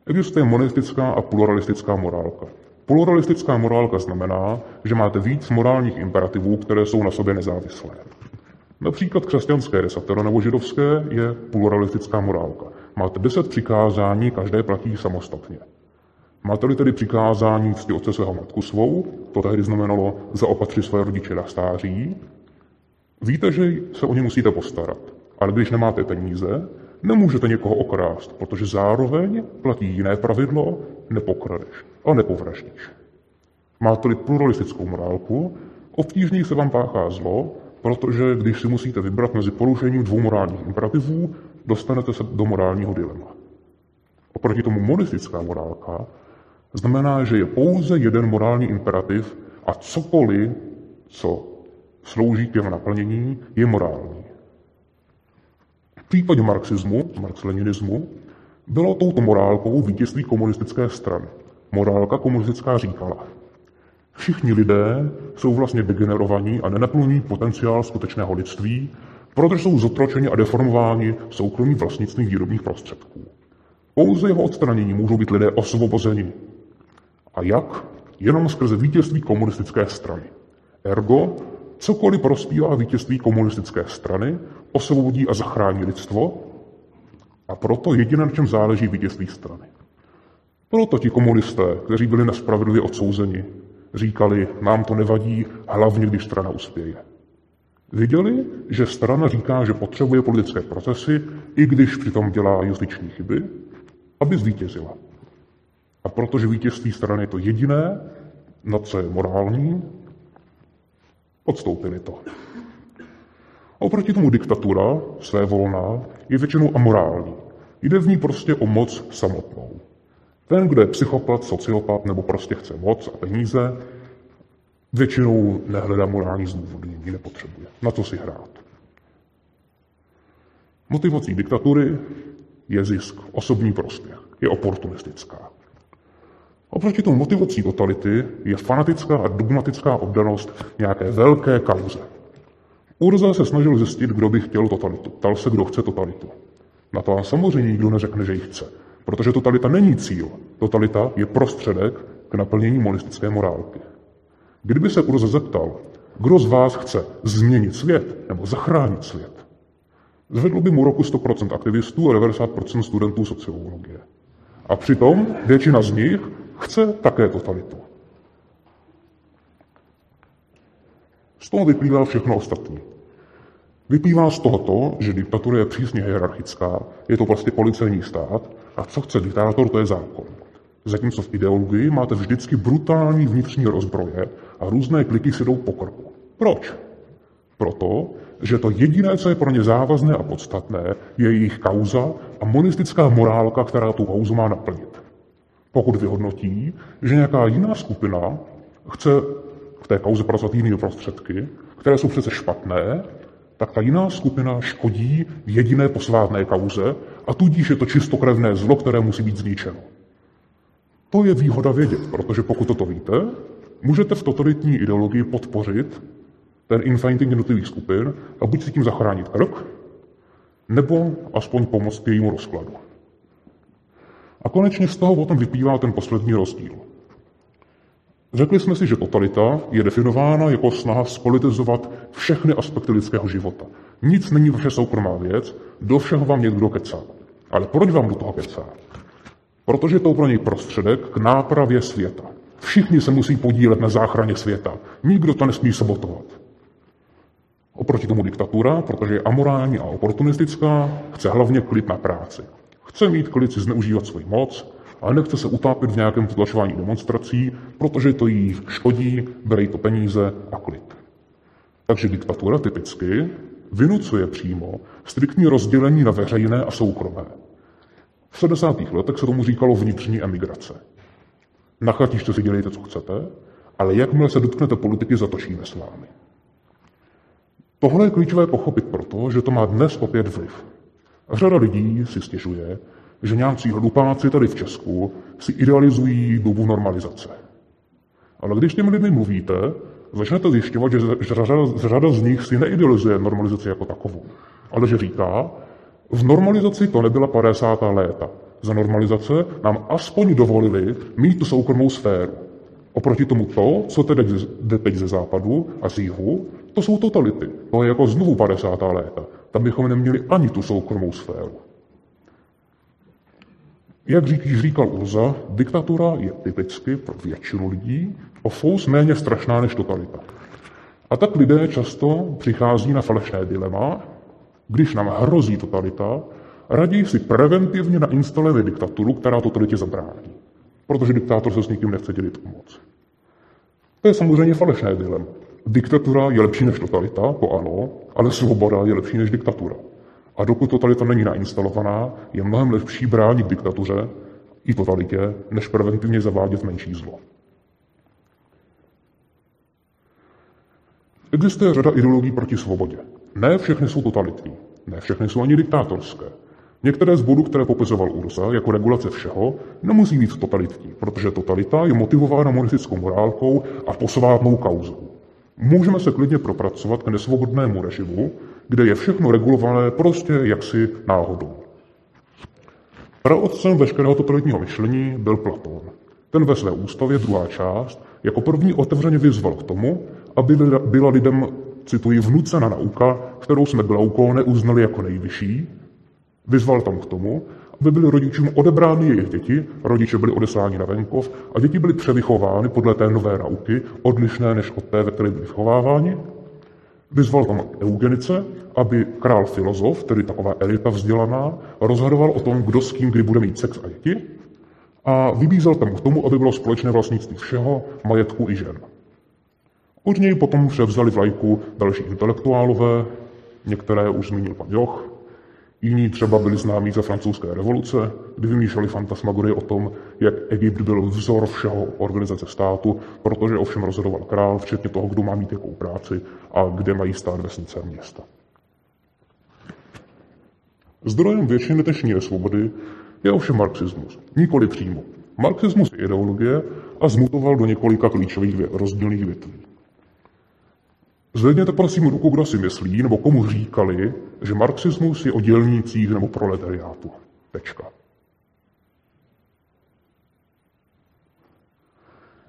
Existuje monistická a pluralistická morálka. Pluralistická morálka znamená, že máte víc morálních imperativů, které jsou na sobě nezávislé. Například křesťanské desatero nebo židovské je pluralistická morálka. Máte deset přikázání, každé platí samostatně. Máte-li tedy přikázání cti otce svého matku svou, to tehdy znamenalo zaopatřit své rodiče na stáří, víte, že se o ně musíte postarat. Ale když nemáte peníze, nemůžete někoho okrást, protože zároveň platí jiné pravidlo, nepokradeš a nepovraždíš. Máte-li pluralistickou morálku, obtížněji se vám páchá zlo, protože když si musíte vybrat mezi porušením dvou morálních imperativů, dostanete se do morálního dilema. Oproti tomu monistická morálka znamená, že je pouze jeden morální imperativ a cokoliv, co slouží k jeho naplnění, je morální. V případě marxismu, marx-leninismu, bylo touto morálkou vítězství komunistické strany. Morálka komunistická říkala, všichni lidé jsou vlastně degenerovaní a nenaplňují potenciál skutečného lidství, protože jsou zotročeni a deformováni soukromí vlastnictví výrobních prostředků. Pouze jeho odstranění můžou být lidé osvobozeni. A jak? Jenom skrze vítězství komunistické strany. Ergo, cokoliv prospívá vítězství komunistické strany, osvobodí a zachrání lidstvo, a proto jediné, na čem záleží vítězství strany. Proto ti komunisté, kteří byli nespravedlivě odsouzeni, říkali, nám to nevadí, hlavně když strana uspěje. Viděli, že strana říká, že potřebuje politické procesy, i když přitom dělá justiční chyby, aby zvítězila. A protože vítězství strany je to jediné, na co je morální, odstoupili to. A oproti tomu diktatura, své volná, je většinou amorální. Jde v ní prostě o moc samotnou. Ten, kdo je psychopat, sociopat nebo prostě chce moc a peníze, většinou nehledá morální zdůvodnění, nepotřebuje. Na co si hrát? Motivací diktatury je zisk, osobní prospěch, je oportunistická. Oproti tomu motivací totality je fanatická a dogmatická oddanost nějaké velké kauze. Urza se snažil zjistit, kdo by chtěl totalitu. Ptal se, kdo chce totalitu. Na to samozřejmě nikdo neřekne, že ji chce. Protože totalita není cíl. Totalita je prostředek k naplnění monistické morálky. Kdyby se Urza zeptal, kdo z vás chce změnit svět nebo zachránit svět, zvedl by mu roku 100% aktivistů a 90% studentů sociologie. A přitom většina z nich chce také totalitu. Z toho vyplývá všechno ostatní. Vyplývá z tohoto, že diktatura je přísně hierarchická, je to prostě policejní stát a co chce diktátor, to je zákon. Zatímco v ideologii máte vždycky brutální vnitřní rozbroje a různé kliky si jdou po krku. Proč? Proto, že to jediné, co je pro ně závazné a podstatné, je jejich kauza a monistická morálka, která tu kauzu má naplnit. Pokud vyhodnotí, že nějaká jiná skupina chce v té kauze pracovat jinými prostředky, které jsou přece špatné, tak ta jiná skupina škodí jediné posvátné kauze a tudíž je to čistokrevné zlo, které musí být zničeno. To je výhoda vědět, protože pokud toto víte, můžete v totalitní ideologii podpořit ten infighting jednotlivých skupin a buď si tím zachránit krk, nebo aspoň pomoct k jejímu rozkladu. A konečně z toho potom vyplývá ten poslední rozdíl. Řekli jsme si, že totalita je definována jako snaha spolitizovat všechny aspekty lidského života. Nic není vaše soukromá věc, do všeho vám někdo kecá. Ale proč vám do toho kecá? Protože to je pro něj prostředek k nápravě světa. Všichni se musí podílet na záchraně světa. Nikdo to nesmí sabotovat. Oproti tomu diktatura, protože je amorální a oportunistická, chce hlavně klid na práci. Chce mít klid si zneužívat svoji moc, ale nechce se utápit v nějakém potlačování demonstrací, protože to jí škodí, bere to peníze a klid. Takže diktatura typicky vynucuje přímo striktní rozdělení na veřejné a soukromé. V 70. letech se tomu říkalo vnitřní emigrace. Na chatiště si dělejte, co chcete, ale jakmile se dotknete politiky, zatočíme s vámi. Tohle je klíčové pochopit proto, že to má dnes opět vliv. Řada lidí si stěžuje, že nějací hlupáci tady v Česku si idealizují dobu normalizace. Ale když těm lidmi mluvíte, začnete zjišťovat, že řada, řada z nich si neidealizuje normalizaci jako takovou, ale že říká, v normalizaci to nebyla 50. léta. Za normalizace nám aspoň dovolili mít tu soukromou sféru. Oproti tomu to, co teď jde teď ze západu a z jihu, to jsou totality. To je jako znovu 50. léta. Tam bychom neměli ani tu soukromou sféru. Jak již říkal Urza, diktatura je typicky pro většinu lidí o fous méně strašná než totalita. A tak lidé často přichází na falešné dilema, když nám hrozí totalita, raději si preventivně nainstaluje diktaturu, která totalitě zabrání. Protože diktátor se s nikým nechce dělit o moc. To je samozřejmě falešné dilema. Diktatura je lepší než totalita, to ano, ale svoboda je lepší než diktatura. A dokud totalita není nainstalovaná, je mnohem lepší bránit diktatuře i totalitě, než preventivně zavádět menší zlo. Existuje řada ideologií proti svobodě. Ne všechny jsou totalitní, ne všechny jsou ani diktátorské. Některé z bodů, které popisoval Ursa jako regulace všeho, nemusí být totalitní, protože totalita je motivována monistickou morálkou a posvátnou kauzou. Můžeme se klidně propracovat k nesvobodnému režimu, kde je všechno regulované prostě jaksi náhodou. Praotcem veškerého totalitního myšlení byl Platón. Ten ve své ústavě, druhá část, jako první otevřeně vyzval k tomu, aby byla lidem, cituji, vnucena nauka, kterou jsme Glaukone uznali jako nejvyšší. Vyzval tam k tomu, aby byly rodičům odebrány jejich děti, rodiče byli odesláni na venkov a děti byly převychovány podle té nové nauky, odlišné než od té, ve které byly vychováváni. Vyzval tam eugenice, aby král filozof, tedy taková elita vzdělaná, rozhodoval o tom, kdo s kým kdy bude mít sex a děti. a vybízel tam k tomu, aby bylo společné vlastnictví všeho, majetku i žen. Od něj potom převzali vlajku další intelektuálové, některé už zmínil pan Joch, jiní třeba byli známí za francouzské revoluce, kdy vymýšleli fantasmagorie o tom, jak Egypt byl vzor všeho organizace státu, protože ovšem rozhodoval král, včetně toho, kdo má mít jakou práci a kde mají stát vesnice a města. Zdrojem většiny dnešní nesvobody je ovšem marxismus, nikoli přímo. Marxismus je ideologie a zmutoval do několika klíčových rozdílných větví. Zvedněte prosím ruku, kdo si myslí, nebo komu říkali, že marxismus je o dělnících nebo proletariátu. Tečka.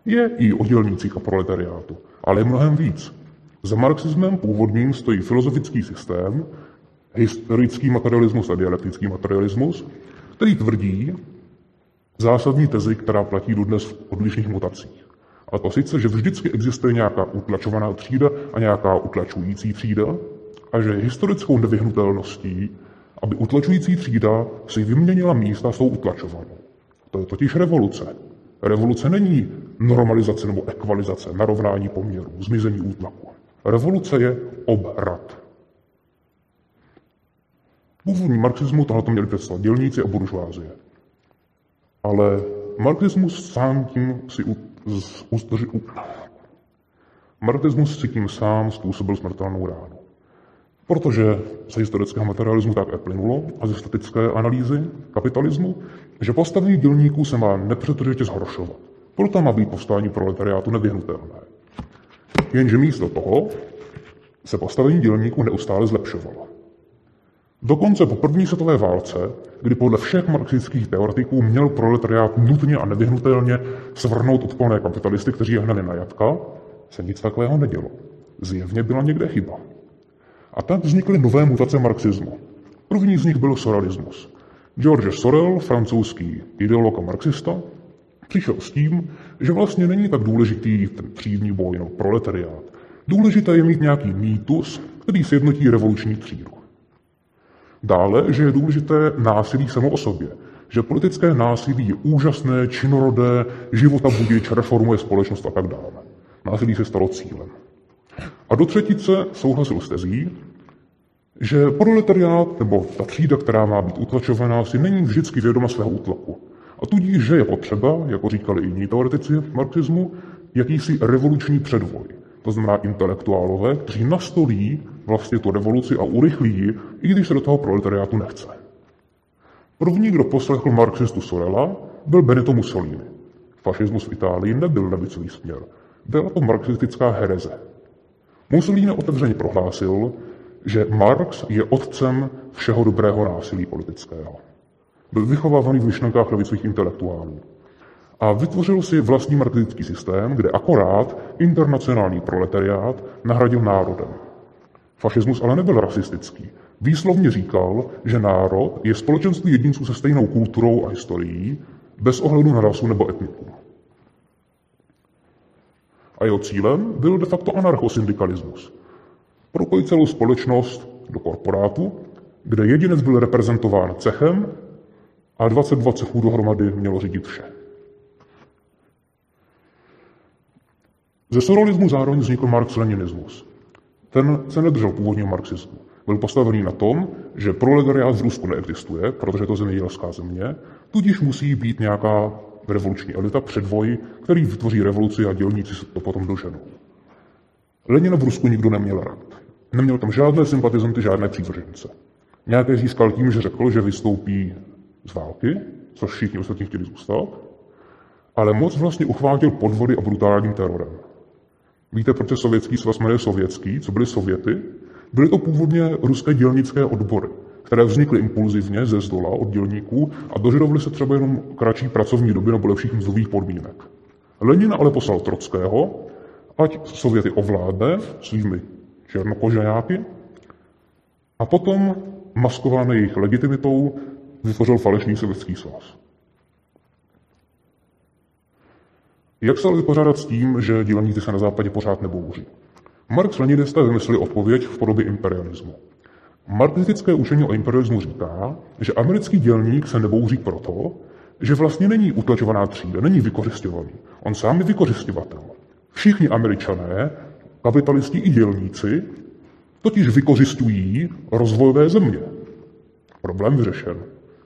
Je i o dělnících a proletariátu, ale je mnohem víc. Za marxismem původním stojí filozofický systém, historický materialismus a dialektický materialismus, který tvrdí zásadní tezi, která platí dodnes v odlišných mutacích. A to sice, že vždycky existuje nějaká utlačovaná třída a nějaká utlačující třída a že historickou nevyhnutelností, aby utlačující třída si vyměnila místa s tou utlačovanou. To je totiž revoluce. Revoluce není normalizace nebo ekvalizace, narovnání poměrů, zmizení útlaku. Revoluce je obrat. Původní marxismu tohle měli představit dělníci a buržoázie. Ale marxismus sám tím si z, ústoři, Marxismus si tím sám způsobil smrtelnou ránu. Protože z historického materialismu tak plynulo a ze statické analýzy kapitalismu, že postavení dělníků se má nepřetržitě zhoršovat. Proto má být povstání proletariátu nevyhnutelné. Jenže místo toho se postavení dělníků neustále zlepšovalo. Dokonce po první světové válce, kdy podle všech marxistických teoretiků měl proletariát nutně a nevyhnutelně svrhnout odporné kapitalisty, kteří je hnali na jatka, se nic takového nedělo. Zjevně byla někde chyba. A tak vznikly nové mutace marxismu. První z nich byl soralismus. George Sorel, francouzský ideolog a marxista, přišel s tím, že vlastně není tak důležitý ten třídní boj nebo proletariát. Důležité je mít nějaký mýtus, který sjednotí revoluční třídu. Dále, že je důležité násilí samo o sobě, že politické násilí je úžasné, činorodé, života budič, reformuje společnost a tak dále. Násilí se stalo cílem. A do třetice souhlasil s tezí, že proletariát nebo ta třída, která má být utlačovaná, si není vždycky vědoma svého útlaku. A tudíž, že je potřeba, jako říkali i jiní teoretici marxismu, jakýsi revoluční předvoj to znamená intelektuálové, kteří nastolí vlastně tu revoluci a urychlí ji, i když se do toho proletariátu nechce. První, kdo poslechl marxistu Sorela, byl Benito Mussolini. Fašismus v Itálii nebyl levicový směr. Byla to marxistická hereze. Mussolini otevřeně prohlásil, že Marx je otcem všeho dobrého násilí politického. Byl vychovávaný v myšlenkách levicových intelektuálů a vytvořil si vlastní marxistický systém, kde akorát internacionální proletariát nahradil národem. Fašismus ale nebyl rasistický. Výslovně říkal, že národ je společenství jedinců se stejnou kulturou a historií, bez ohledu na rasu nebo etnikum. A jeho cílem byl de facto anarchosyndikalismus. Propojit celou společnost do korporátu, kde jedinec byl reprezentován cechem a 22 cechů dohromady mělo řídit vše. Ze soralismu zároveň vznikl marx-leninismus. Ten se nedržel původního marxismu. Byl postavený na tom, že proletariát v Rusku neexistuje, protože je to zemědělská země, tudíž musí být nějaká revoluční elita, předvoj, který vytvoří revoluci a dělníci se to potom doženou. Lenina v Rusku nikdo neměl rád. Neměl tam žádné sympatizanty, žádné přívržence. Nějaké získal tím, že řekl, že vystoupí z války, což všichni ostatní chtěli zůstat, ale moc vlastně uchvátil podvody a brutálním terorem. Víte, proč se sovětský svaz jmenuje sovětský? Co byly Sověty? Byly to původně ruské dělnické odbory, které vznikly impulzivně ze zdola od dělníků a dožadovaly se třeba jenom kratší pracovní doby nebo lepších mzdových podmínek. Lenin ale poslal Trockého, ať Sověty ovládne svými černokožajáky a potom, maskovaný jejich legitimitou, vytvořil falešný sovětský svaz. Jak se ale vypořádat s tím, že dělníci se na západě pořád nebouří? Marx leninisté vymysleli odpověď v podobě imperialismu. Marxistické učení o imperialismu říká, že americký dělník se nebouří proto, že vlastně není utlačovaná třída, není vykořišťovaný. On sám je vykořišťovatel. Všichni američané, kapitalisti i dělníci, totiž vykořišťují rozvojové země. Problém vyřešen.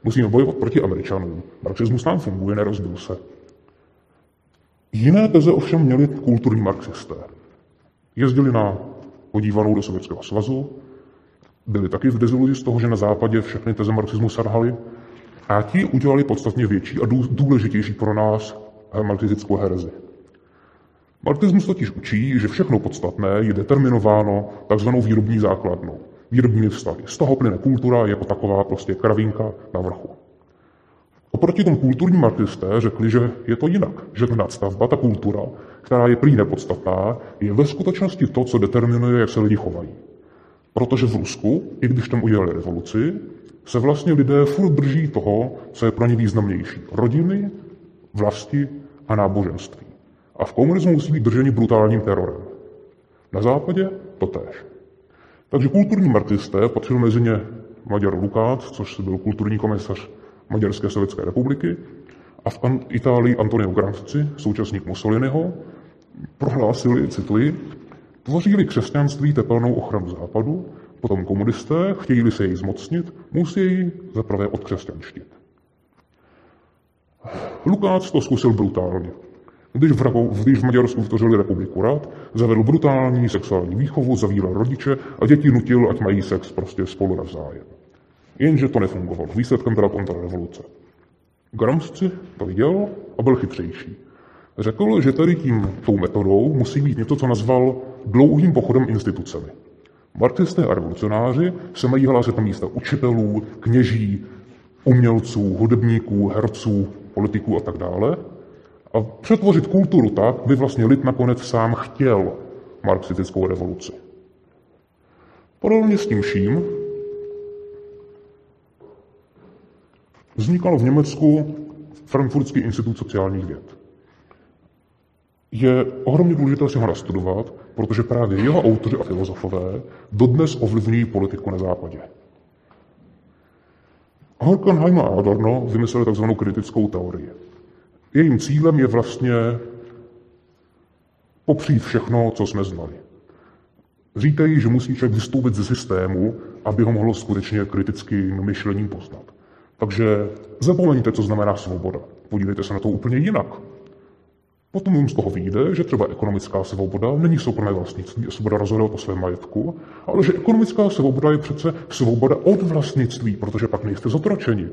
Musíme bojovat proti Američanům. Marxismus nám funguje, nerozbil se. Jiné teze ovšem měli kulturní marxisté. Jezdili na podívanou do Sovětského svazu, byli taky v deziluzi z toho, že na západě všechny teze marxismu sarhaly a ti udělali podstatně větší a důležitější pro nás marxistickou herezi. Marxismus totiž učí, že všechno podstatné je determinováno takzvanou výrobní základnou, výrobními vztahy. Z toho plyne kultura jako taková prostě kravinka na vrchu. Oproti tomu kulturní marxisté řekli, že je to jinak, že ta nadstavba, ta kultura, která je prý nepodstatná, je ve skutečnosti to, co determinuje, jak se lidi chovají. Protože v Rusku, i když tam udělali revoluci, se vlastně lidé furt drží toho, co je pro ně významnější. Rodiny, vlasti a náboženství. A v komunismu musí být drženi brutálním terorem. Na západě to tež. Takže kulturní marxisté, patřil mezi ně Maďar Lukács, což byl kulturní komisař Maďarské sovětské republiky, a v Itálii Antonio Gramsci, současník Mussoliniho, prohlásili, cituji, tvoří křesťanství tepelnou ochranu západu, potom komunisté, chtějí se jej zmocnit, musí jej zaprvé odkřesťanštit. Lukács to zkusil brutálně. Když v, Rakou, když v Maďarsku vytvořili republiku rád, zavedl brutální sexuální výchovu, zavíral rodiče a děti nutil, ať mají sex prostě spolu navzájem. Jenže to nefungovalo. Výsledkem byla kontrarevoluce. Gramsci to viděl a byl chytřejší. Řekl, že tady tím, tou metodou musí být něco, co nazval dlouhým pochodem institucemi. Marxisté a revolucionáři se mají hlásit na místa učitelů, kněží, umělců, hudebníků, herců, politiků a tak dále a přetvořit kulturu tak, by vlastně lid nakonec sám chtěl marxistickou revoluci. Podobně s tím vším vznikal v Německu Frankfurtský institut sociálních věd. Je ohromně důležité si ho nastudovat, protože právě jeho autoři a filozofové dodnes ovlivňují politiku na západě. Horkenheim a Adorno vymysleli tzv. kritickou teorii. Jejím cílem je vlastně popřít všechno, co jsme znali. Říkají, že musí člověk vystoupit ze systému, aby ho mohlo skutečně kritickým myšlením poznat. Takže zapomeňte, co znamená svoboda. Podívejte se na to úplně jinak. Potom jim z toho vyjde, že třeba ekonomická svoboda není soukromé vlastnictví a svoboda rozhodovat o svém majetku, ale že ekonomická svoboda je přece svoboda od vlastnictví, protože pak nejste zotročeni.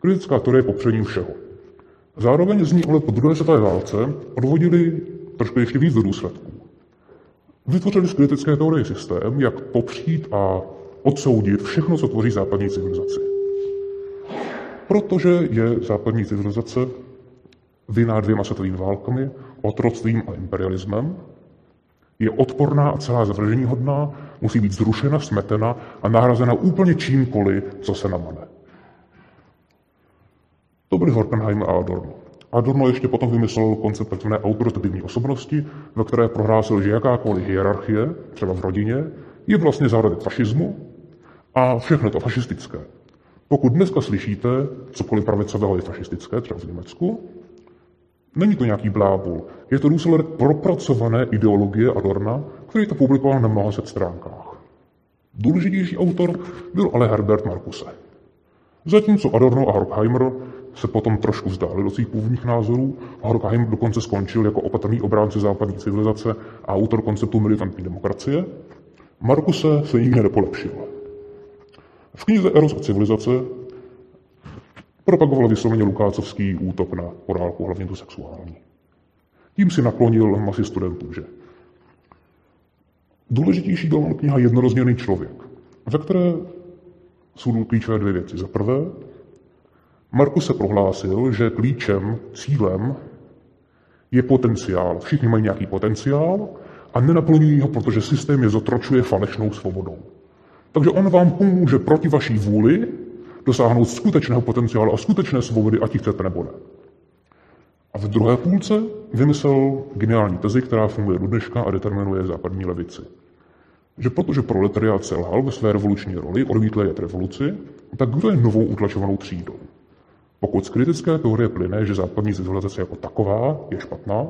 Kritická teorie je popřením všeho. Zároveň z ní ale po druhé světové válce odvodili trošku ještě víc do důsledků. Vytvořili z kritické teorie systém, jak popřít a odsoudit všechno, co tvoří západní civilizaci. Protože je západní civilizace vinná dvěma světovými válkami, otroctvím a imperialismem, je odporná a celá zavržení hodná, musí být zrušena, smetena a nahrazena úplně čímkoliv, co se namane. To byly Horkenheim a Adorno. Adorno ještě potom vymyslel koncept tzv. autoritativní osobnosti, ve které prohlásil, že jakákoliv hierarchie, třeba v rodině, je vlastně zárodek fašismu a všechno to fašistické. Pokud dneska slyšíte cokoliv pravicového je fašistické, třeba v Německu, není to nějaký blábul. Je to důsledek propracované ideologie Adorna, který to publikoval na mnoha set stránkách. Důležitější autor byl ale Herbert Marcuse. Zatímco Adorno a Horkheimer se potom trošku vzdálili do svých původních názorů a Horkheim dokonce skončil jako opatrný obránce západní civilizace a autor konceptu militantní demokracie, Markuse se nikdy nepolepšil. V knize Eros a civilizace propagoval vysloveně Lukácovský útok na morálku, hlavně tu sexuální. Tím si naklonil masy studentů, že důležitější byla kniha Jednorozměrný člověk, ve které jsou klíčové dvě věci. Za prvé, Markus se prohlásil, že klíčem, cílem je potenciál. Všichni mají nějaký potenciál a nenaplňují ho, protože systém je zotročuje falešnou svobodou. Takže on vám pomůže proti vaší vůli dosáhnout skutečného potenciálu a skutečné svobody, ať ji chcete nebo ne. A v druhé půlce vymyslel geniální tezi, která funguje do dneška a determinuje západní levici. Že protože proletariát selhal ve své revoluční roli, odmítl jet revoluci, tak kdo je novou utlačovanou třídou? Pokud z kritické teorie plyne, že západní civilizace jako taková je špatná,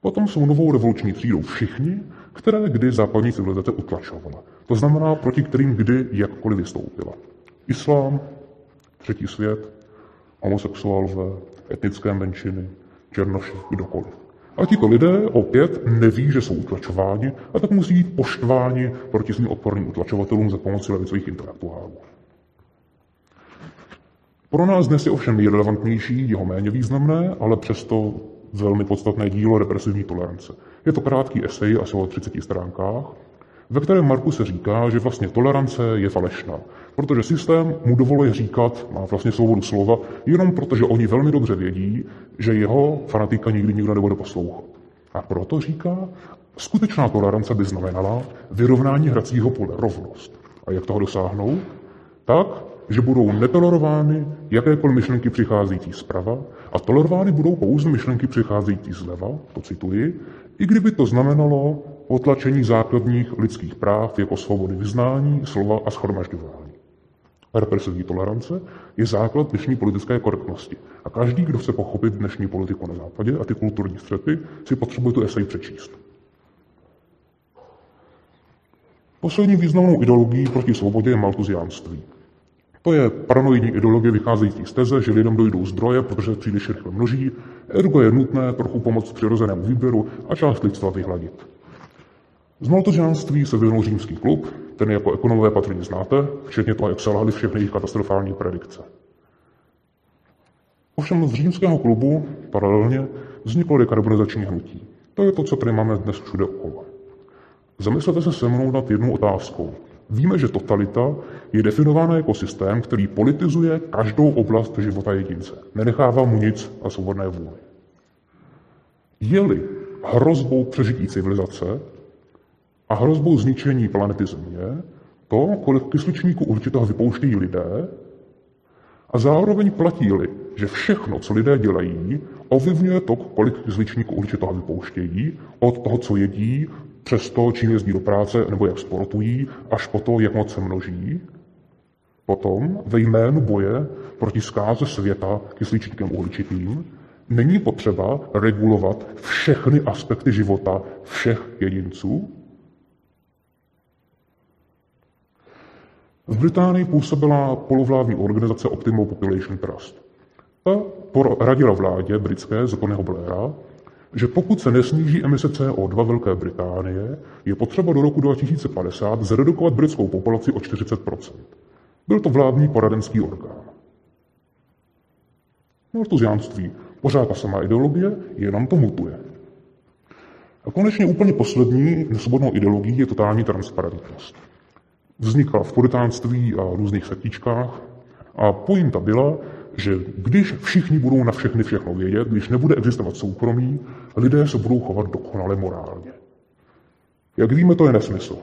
potom jsou novou revoluční třídou všichni, které kdy západní civilizace utlačovala. To znamená, proti kterým kdy jakkoliv vystoupila. Islám, třetí svět, homosexuálové, etnické menšiny, černoši, kdokoliv. A tito lidé opět neví, že jsou utlačováni a tak musí být poštváni proti svým odporným utlačovatelům za pomoci levicových intelektuálů. Pro nás dnes je ovšem nejrelevantnější, jeho méně významné, ale přesto velmi podstatné dílo represivní tolerance. Je to krátký esej, asi o 30 stránkách, ve kterém Marku se říká, že vlastně tolerance je falešná, protože systém mu dovoluje říkat, má vlastně svobodu slova, jenom protože oni velmi dobře vědí, že jeho fanatika nikdy nikdo nebude poslouchat. A proto říká, skutečná tolerance by znamenala vyrovnání hracího pole, rovnost. A jak toho dosáhnout? Tak, že budou netolerovány jakékoliv myšlenky přicházející zprava a tolerovány budou pouze myšlenky přicházející zleva, to cituji, i kdyby to znamenalo potlačení základních lidských práv jako svobody vyznání, slova a schromažďování. Represivní tolerance je základ dnešní politické korektnosti. A každý, kdo chce pochopit dnešní politiku na západě a ty kulturní střety, si potřebuje tu esej přečíst. Poslední významnou ideologií proti svobodě je maltuziánství. To je paranoidní ideologie vycházející z teze, že lidem dojdou zdroje, protože příliš rychle množí, ergo je nutné trochu pomoct přirozenému výběru a část lidstva vyhladit. Z maltožánství se vyvinul římský klub, ten jako ekonomové patrně znáte, včetně toho, jak selhali všechny jejich katastrofální predikce. Ovšem z římského klubu paralelně vzniklo dekarbonizační hnutí. To je to, co tady máme dnes všude okolo. Zamyslete se se mnou nad jednou otázkou. Víme, že totalita je definována jako systém, který politizuje každou oblast života jedince. Nenechává mu nic a svobodné vůli. Je-li hrozbou přežití civilizace a hrozbou zničení planety Země to, kolik kysličníku určitého vypouštějí lidé, a zároveň platí-li, že všechno, co lidé dělají, ovlivňuje to, kolik kysličníku určitého vypouštějí, od toho, co jedí, přes to, čím jezdí do práce nebo jak sportují, až po to, jak moc se množí, potom ve jménu boje proti zkáze světa kysličníkem uhličitým není potřeba regulovat všechny aspekty života všech jedinců, V Británii působila polovládní organizace Optimal Population Trust. Ta poradila vládě britské za Tonyho Blaira, že pokud se nesníží emise CO2 Velké Británie, je potřeba do roku 2050 zredukovat britskou populaci o 40% Byl to vládní poradenský orgán. Maltuziánství, pořád ta samá ideologie, jenom to mutuje. A konečně úplně poslední nesvobodnou ideologií je totální transparentnost vznikla v puritánství a různých sektičkách a pointa byla, že když všichni budou na všechny všechno vědět, když nebude existovat soukromí, lidé se budou chovat dokonale morálně. Jak víme, to je nesmysl.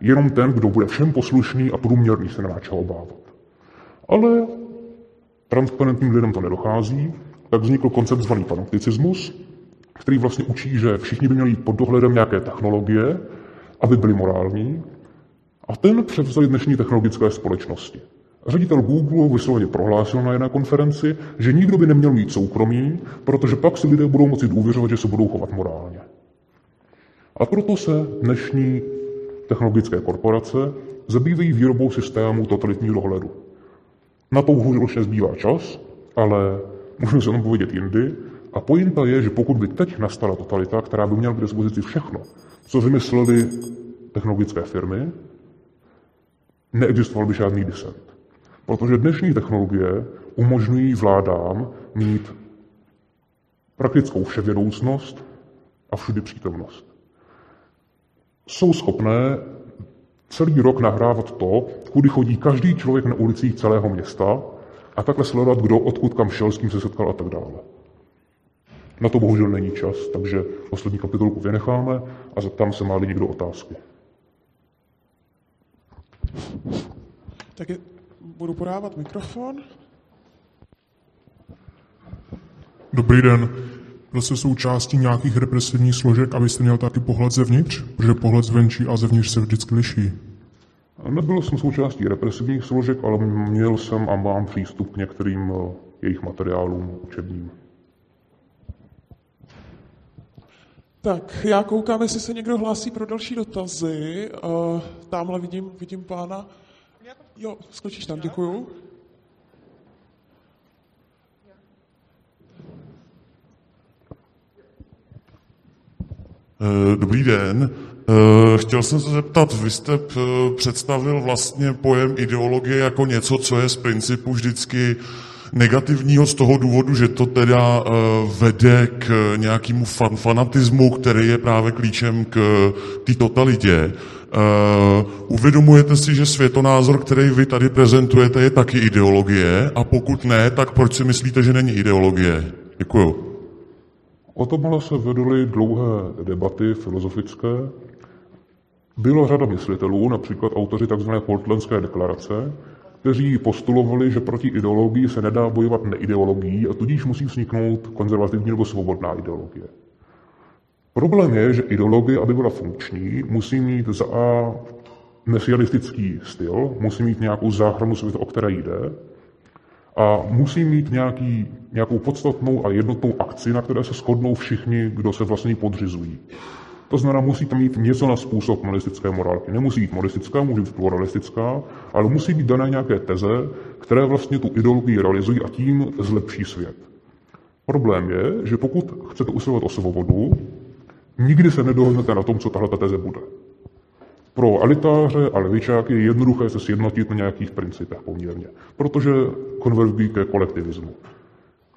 Jenom ten, kdo bude všem poslušný a průměrný, se nemá čeho obávat. Ale transparentním lidem to nedochází, tak vznikl koncept zvaný panopticismus, který vlastně učí, že všichni by měli pod dohledem nějaké technologie, aby byli morální, a ten převzali dnešní technologické společnosti. Ředitel Google vysloveně prohlásil na jedné konferenci, že nikdo by neměl mít soukromí, protože pak si lidé budou moci důvěřovat, že se budou chovat morálně. A proto se dnešní technologické korporace zabývají výrobou systému totalitního dohledu. Na to už nezbývá čas, ale můžeme se o povědět jindy. A pointa je, že pokud by teď nastala totalita, která by měla k dispozici všechno, co vymysleli technologické firmy, neexistoval by žádný disent. Protože dnešní technologie umožňují vládám mít praktickou vševědoucnost a všudy přítomnost. Jsou schopné celý rok nahrávat to, kudy chodí každý člověk na ulicích celého města a takhle sledovat, kdo odkud kam šel, s kým se setkal a tak dále. Na to bohužel není čas, takže poslední kapitolku vynecháme a zeptám se, má někdo otázky. Tak je, budu podávat mikrofon. Dobrý den. Byl jste součástí nějakých represivních složek, abyste měl taky pohled zevnitř? Protože pohled zvenčí a zevnitř se vždycky liší. Nebyl jsem součástí represivních složek, ale měl jsem a mám přístup k některým eh, jejich materiálům učebním. Tak, já koukám, jestli se někdo hlásí pro další dotazy. Uh, tamhle vidím, vidím pána. Jo, skočíš tam, děkuju. Eh, dobrý den. Eh, chtěl jsem se zeptat, vy jste představil vlastně pojem ideologie jako něco, co je z principu vždycky negativního z toho důvodu, že to teda vede k nějakému fan, fanatismu, který je právě klíčem k té totalitě. uvědomujete si, že světonázor, který vy tady prezentujete, je taky ideologie? A pokud ne, tak proč si myslíte, že není ideologie? Děkuju. O tomhle se vedly dlouhé debaty filozofické. Bylo řada myslitelů, například autoři tzv. Portlandské deklarace, kteří postulovali, že proti ideologii se nedá bojovat neideologií a tudíž musí vzniknout konzervativní nebo svobodná ideologie. Problém je, že ideologie, aby byla funkční, musí mít za A mesianistický styl, musí mít nějakou záchranu světa, o které jde, a musí mít nějaký, nějakou podstatnou a jednotnou akci, na které se shodnou všichni, kdo se vlastně podřizují. To znamená, musí tam mít něco na způsob monistické morálky. Nemusí být monistická, může být pluralistická, ale musí být dané nějaké teze, které vlastně tu ideologii realizují a tím zlepší svět. Problém je, že pokud chcete usilovat o svobodu, nikdy se nedohodnete na tom, co tahle teze bude. Pro elitáře a levičáky je jednoduché se sjednotit na nějakých principech poměrně, protože konvergují ke kolektivismu.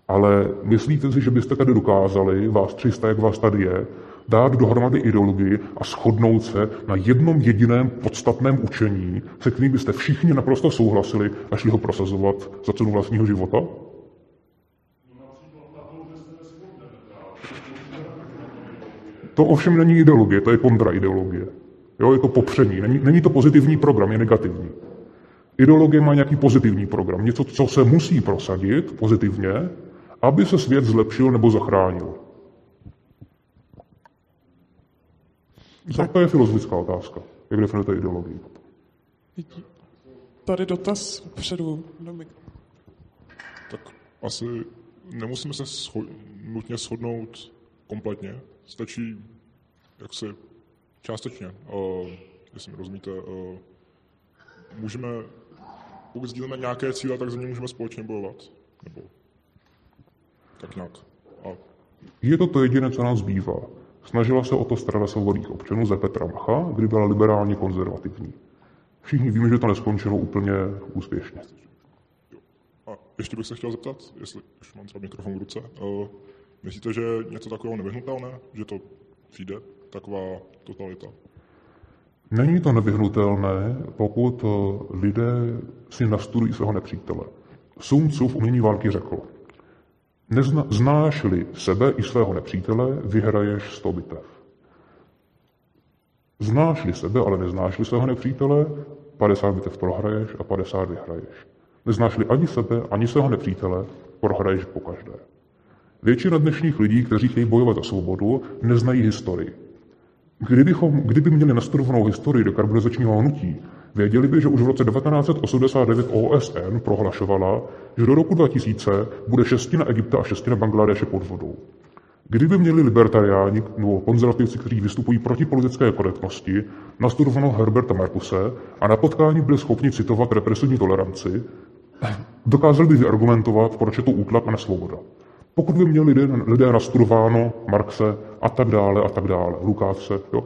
Ale myslíte si, že byste tady dokázali, vás 300, jak vás tady je, dát dohromady ideologii a shodnout se na jednom jediném podstatném učení, se kterým byste všichni naprosto souhlasili a šli ho prosazovat za cenu vlastního života? To ovšem není ideologie, to je kontraideologie. Jo, je to popření. Není, není to pozitivní program, je negativní. Ideologie má nějaký pozitivní program, něco, co se musí prosadit pozitivně, aby se svět zlepšil nebo zachránil. Tak to je filozofická otázka. Jak definujete ideologii? Tady dotaz předu. Tak asi nemusíme se scho- nutně shodnout kompletně. Stačí jak si Částečně, uh, jestli mi rozumíte. Uh, můžeme, pokud sdílíme nějaké cíle, tak za ně můžeme společně bojovat. Nebo tak nějak. A... Je to to jediné, co nám zbývá. Snažila se o to strana svobodných občanů ze Petra Macha, kdy byla liberálně konzervativní. Všichni víme, že to neskončilo úplně úspěšně. A ještě bych se chtěl zeptat, jestli už mám třeba mikrofon v ruce, uh, myslíte, že něco takového nevyhnutelné, že to přijde? taková totalita. Není to nevyhnutelné, pokud eh, lidé si nastudují svého nepřítele. Sun Tzu v umění války řekl, Nezna, znáš-li sebe i svého nepřítele, vyhraješ sto bitev. Znáš-li sebe, ale neznáš-li svého nepřítele, 50 bitev prohraješ a 50 vyhraješ. Neznáš-li ani sebe, ani svého nepřítele, prohraješ po každé. Většina dnešních lidí, kteří chtějí bojovat za svobodu, neznají historii. Kdybychom, kdyby měli nastudovanou historii dekarbonizačního hnutí, věděli by, že už v roce 1989 OSN prohlašovala, že do roku 2000 bude šestina Egypta a šestina Bangladeše pod vodou. Kdyby měli libertariáni nebo konzervativci, kteří vystupují proti politické korektnosti, nastudovanou Herberta Markuse a na potkání byli schopni citovat represivní toleranci, dokázali by vyargumentovat, proč je to útlak a nesvoboda. Pokud by měli lidé, lidé nastudováno Marxe a tak dále a tak dále, Lukáce, jo,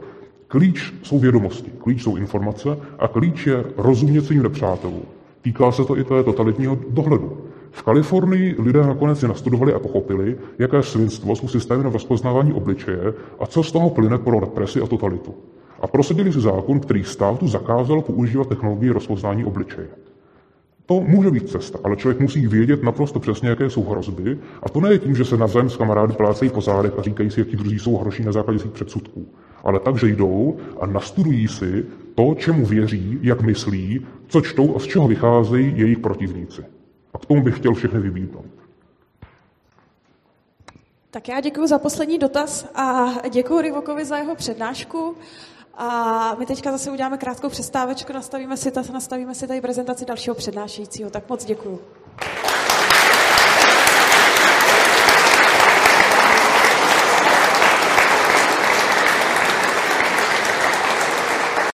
klíč jsou vědomosti, klíč jsou informace a klíč je rozumět svým nepřátelům. Týká se to i té totalitního dohledu. V Kalifornii lidé nakonec si nastudovali a pochopili, jaké svinstvo jsou systémy na rozpoznávání obličeje a co z toho plyne pro represi a totalitu. A prosadili si zákon, který státu zakázal používat technologii rozpoznání obličeje. To může být cesta, ale člověk musí vědět naprosto přesně, jaké jsou hrozby. A to ne tím, že se navzájem s kamarády plácejí po zádech a říkají si, jaký druzí jsou hroší na základě svých předsudků. Ale tak, že jdou a nastudují si to, čemu věří, jak myslí, co čtou a z čeho vycházejí jejich protivníci. A k tomu bych chtěl všechny vybídnout. Tak já děkuji za poslední dotaz a děkuji Rivokovi za jeho přednášku. A my teďka zase uděláme krátkou přestávečku, nastavíme si, nastavíme si tady prezentaci dalšího přednášejícího. Tak moc děkuju.